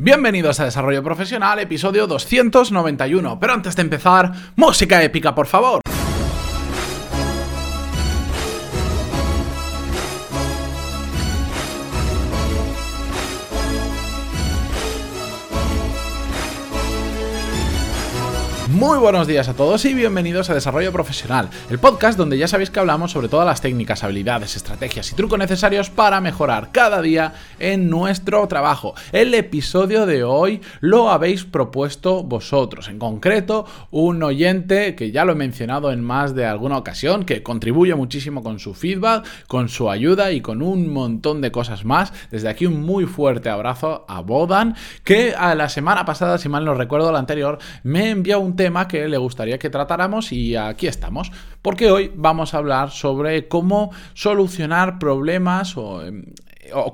Bienvenidos a Desarrollo Profesional, episodio 291. Pero antes de empezar, música épica, por favor. Muy buenos días a todos y bienvenidos a Desarrollo Profesional, el podcast donde ya sabéis que hablamos sobre todas las técnicas, habilidades, estrategias y trucos necesarios para mejorar cada día en nuestro trabajo. El episodio de hoy lo habéis propuesto vosotros, en concreto un oyente que ya lo he mencionado en más de alguna ocasión, que contribuye muchísimo con su feedback, con su ayuda y con un montón de cosas más. Desde aquí un muy fuerte abrazo a Bodan, que a la semana pasada, si mal no recuerdo la anterior, me envió un tema que le gustaría que tratáramos y aquí estamos, porque hoy vamos a hablar sobre cómo solucionar problemas o, em,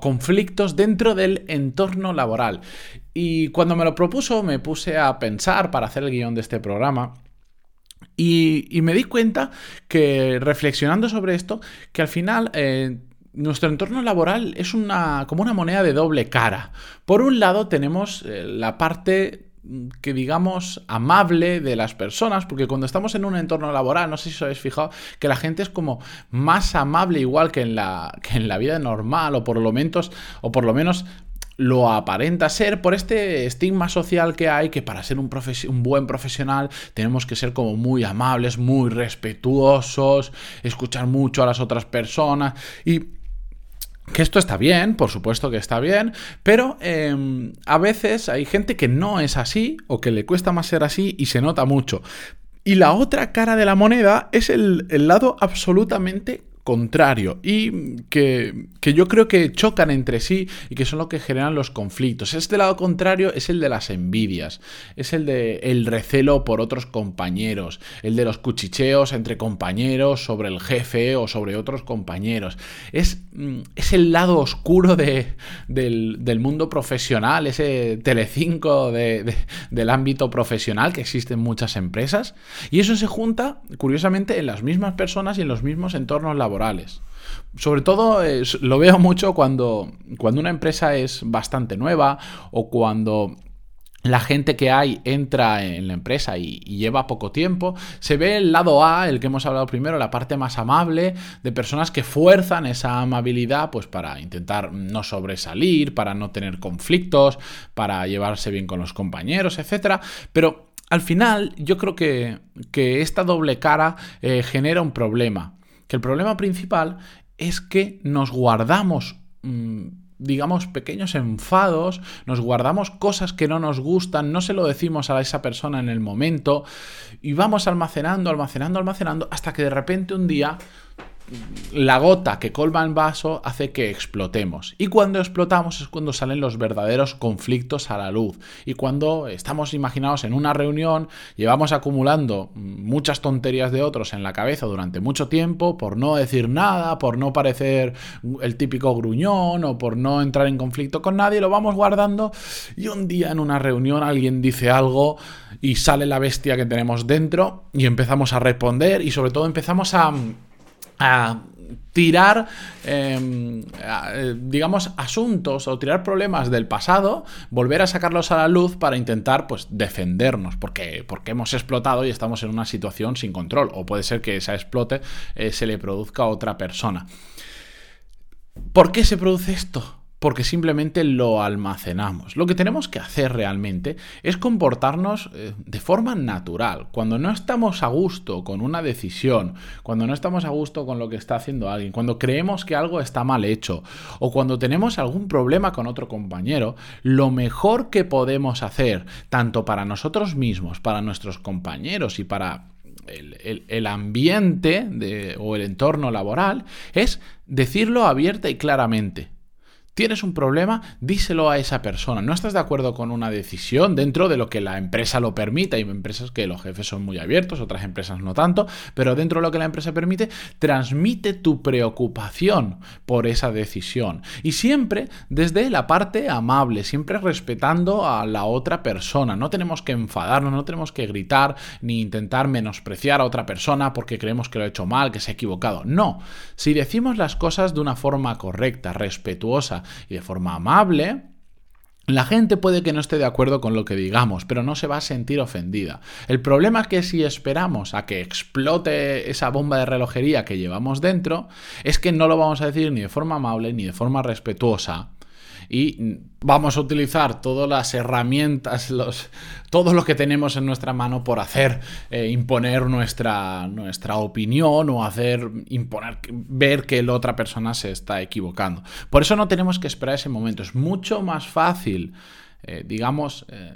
conflictos dentro del entorno laboral. Y cuando me lo propuso me puse a pensar para hacer el guion de este programa. Y, me di cuenta que reflexionando sobre esto, que al final eh, nuestro entorno laboral es una, como una moneda de doble cara. Por un lado tenemos eh, la parte que digamos amable de las personas, porque cuando estamos en un entorno laboral, no sé si os habéis fijado, que la gente es como más amable igual que en la, que en la vida normal, o por lo menos, o por lo menos lo aparenta ser por este estigma social que hay, que para ser un, un, buen profesional tenemos que ser como muy amables, muy respetuosos, escuchar mucho a las otras personas. Y que esto está bien, por supuesto que está bien, pero em, a veces hay gente que no es así o que le cuesta más ser así y se nota mucho. Y la otra cara de la moneda es el, el lado absolutamente contrario y que, yo creo que chocan entre sí y que son lo que generan los conflictos. Este lado contrario es el de las envidias, es el de el recelo por otros compañeros, el de los cuchicheos entre compañeros sobre el jefe o sobre otros compañeros. Es, mm, es el lado oscuro de, del, mundo profesional, ese telecinco de, del ámbito profesional que existe en muchas empresas y eso se junta, curiosamente, en las mismas personas y en los mismos entornos laborales sobre todo lo veo mucho cuando, cuando una empresa es bastante nueva o cuando la gente que hay entra en la empresa y, lleva poco tiempo, se ve el lado A, el que hemos hablado primero, la parte más amable, de personas que fuerzan esa amabilidad pues para intentar no sobresalir, para no tener conflictos, para llevarse bien con los compañeros, etc. Pero al final yo creo que, esta doble cara eh, genera un problema que el problema principal es que nos guardamos... Mm, digamos, pequeños enfados, nos guardamos cosas que no nos gustan, no se lo decimos a esa persona en el momento y vamos almacenando, almacenando, almacenando hasta que de repente un día la gota que colma el vaso hace que explotemos. Y cuando explotamos es cuando salen los verdaderos conflictos a la luz. Y cuando estamos imaginados en una reunión, llevamos acumulando muchas tonterías de otros en la cabeza durante mucho tiempo, por no decir nada, por no parecer el típico gruñón o por no entrar en conflicto con nadie, lo vamos guardando y un día en una reunión alguien dice algo y sale la bestia que tenemos dentro y empezamos a responder y sobre todo empezamos a a tirar, em, eh, digamos, asuntos o tirar problemas del pasado, volver a sacarlos a la luz para intentar, pues, defendernos, porque, porque hemos explotado y estamos en una situación sin control, o puede ser que esa explote eh, se le produzca a otra persona. ¿Por qué se produce esto? Porque simplemente lo almacenamos. Lo que tenemos que hacer realmente es comportarnos eh, de forma natural. Cuando no estamos a gusto con una decisión, cuando no estamos a gusto con lo que está haciendo alguien, cuando creemos que algo está mal hecho o cuando tenemos algún problema con otro compañero, lo mejor que podemos hacer, tanto para nosotros mismos, para nuestros compañeros y para el, ambiente o el entorno laboral es decirlo abierta y claramente. Tienes un problema, díselo a esa persona. No estás de acuerdo con una decisión dentro de lo que la empresa lo permite. Hay empresas que los jefes son muy abiertos, otras empresas no tanto, pero dentro de lo que la empresa permite, transmite tu preocupación por esa decisión. Y siempre desde la parte amable, siempre respetando a la otra persona. No tenemos que enfadarnos, no tenemos que gritar ni intentar menospreciar a otra persona porque creemos que lo ha hecho mal, que se ha equivocado. No, si decimos las cosas de una forma correcta, respetuosa, y de forma amable, La gente puede que no esté de acuerdo con lo que digamos, pero no se va a sentir ofendida. El problema es que si esperamos a que explote esa bomba de relojería que llevamos dentro, es que no lo vamos a decir ni de forma amable ni de forma respetuosa, y vamos a utilizar todas las herramientas, los, todo lo que tenemos en nuestra mano por hacer, eh, imponer nuestra, nuestra opinión o hacer, imponer, ver que la otra persona se está equivocando. Por eso no tenemos que esperar ese momento. Es mucho más fácil, eh, digamos, eh,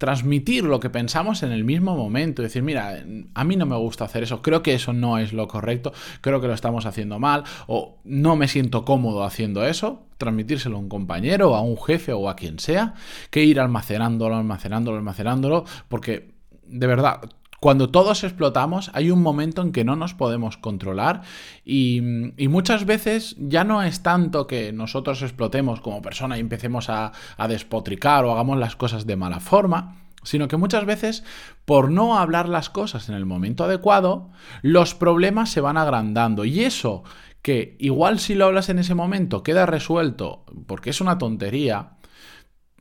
transmitir lo que pensamos en el mismo momento. Decir, mira, a mí no me gusta hacer eso, creo que eso no es lo correcto, creo que lo estamos haciendo mal, o no me siento cómodo haciendo eso. Transmitírselo a un compañero, a un jefe o a quien sea, que ir almacenándolo, almacenándolo, almacenándolo, porque de verdad, cuando todos explotamos, hay un momento en que no nos podemos controlar y, muchas veces ya no es tanto que nosotros explotemos como persona y empecemos a, despotricar o hagamos las cosas de mala forma, sino que muchas veces, por no hablar las cosas en el momento adecuado, los problemas se van agrandando. Y eso, que igual si lo hablas en ese momento queda resuelto porque es una tontería,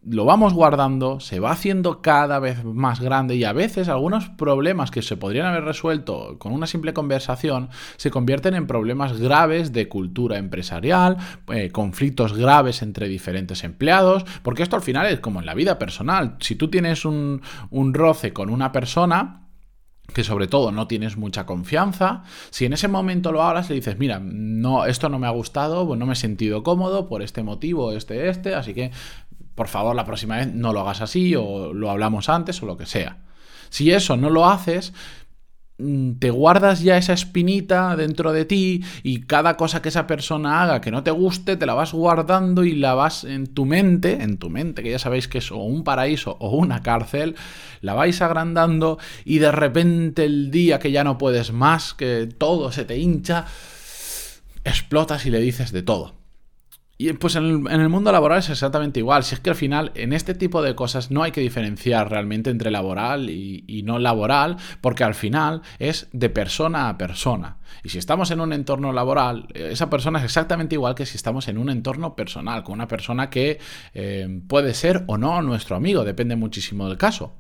lo vamos guardando, se va haciendo cada vez más grande y a veces algunos problemas que se podrían haber resuelto con una simple conversación se convierten en problemas graves de cultura empresarial, eh, conflictos graves entre diferentes empleados, porque esto al final es como en la vida personal. Si tú tienes un, roce con una persona, que sobre todo no tienes mucha confianza, si en ese momento lo hablas le dices, mira, no, esto no me ha gustado, pues no me he sentido cómodo por este motivo, este, este, así que por favor la próxima vez no lo hagas así o lo hablamos antes o lo que sea. Si eso no lo haces, mm, te guardas ya esa espinita dentro de ti y cada cosa que esa persona haga que no te guste, te la vas guardando y la vas en tu mente, en tu mente, que ya sabéis que es o un paraíso o una cárcel, la vais agrandando y de repente el día que ya no puedes más, que todo se te hincha, explotas y le dices de todo. Y pues en el, mundo laboral es exactamente igual. Si es que al final en este tipo de cosas no hay que diferenciar realmente entre laboral y, no laboral, porque al final es de persona a persona. Y si estamos en un entorno laboral, esa persona es exactamente igual que si estamos en un entorno personal, con una persona que eh, puede ser o no nuestro amigo, depende muchísimo del caso.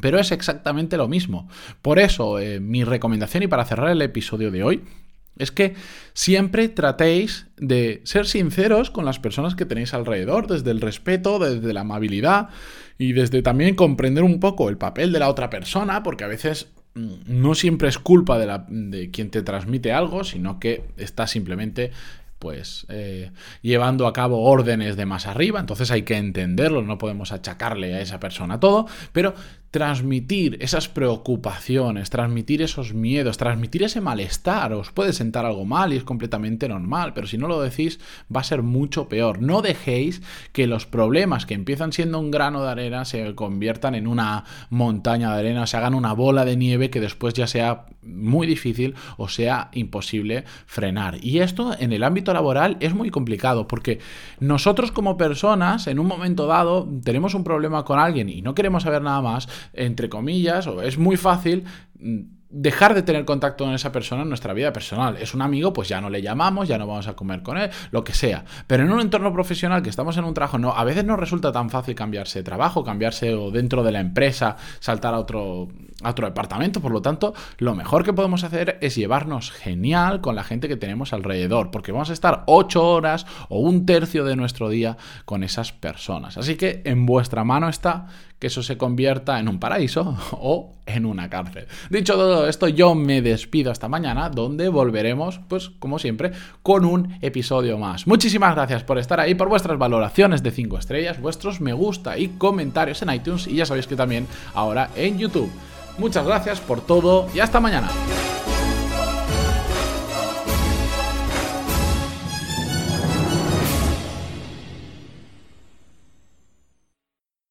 Pero es exactamente lo mismo. Por eso, eh, mi recomendación y para cerrar el episodio de hoy es que siempre tratéis de ser sinceros con las personas que tenéis alrededor, desde el respeto, desde la amabilidad y desde también comprender un poco el papel de la otra persona, porque a veces mm, no siempre es culpa de, la, de quien te transmite algo, sino que está simplemente pues eh, llevando a cabo órdenes de más arriba, entonces hay que entenderlo, no podemos achacarle a esa persona todo, pero transmitir esas preocupaciones, transmitir esos miedos, transmitir ese malestar. Os puede sentar algo mal y es completamente normal, pero si no lo decís va a ser mucho peor. No dejéis que los problemas que empiezan siendo un grano de arena se conviertan en una montaña de arena, se hagan una bola de nieve que después ya sea muy difícil o sea imposible frenar. Y esto en el ámbito laboral es muy complicado porque nosotros como personas en un momento dado tenemos un problema con alguien y no queremos saber nada más, entre comillas, o es muy fácil mm, dejar de tener contacto con esa persona en nuestra vida personal. Es un amigo, pues ya no le llamamos, ya no vamos a comer con él, lo que sea. Pero en un entorno profesional que estamos en un trabajo, no, a veces no resulta tan fácil cambiarse de trabajo, cambiarse o dentro de la empresa, saltar a otro, a otro departamento. Por lo tanto, lo mejor que podemos hacer es llevarnos genial con la gente que tenemos alrededor, porque vamos a estar ocho horas o un tercio de nuestro día con esas personas. Así que en vuestra mano está que eso se convierta en un paraíso o en una cárcel. Dicho todo esto, yo me despido hasta mañana, donde volveremos, pues como siempre, con un episodio más. Muchísimas gracias por estar ahí, por vuestras valoraciones de 5 estrellas, vuestros me gusta y comentarios en iTunes y ya sabéis que también ahora en YouTube. Muchas gracias por todo y hasta mañana.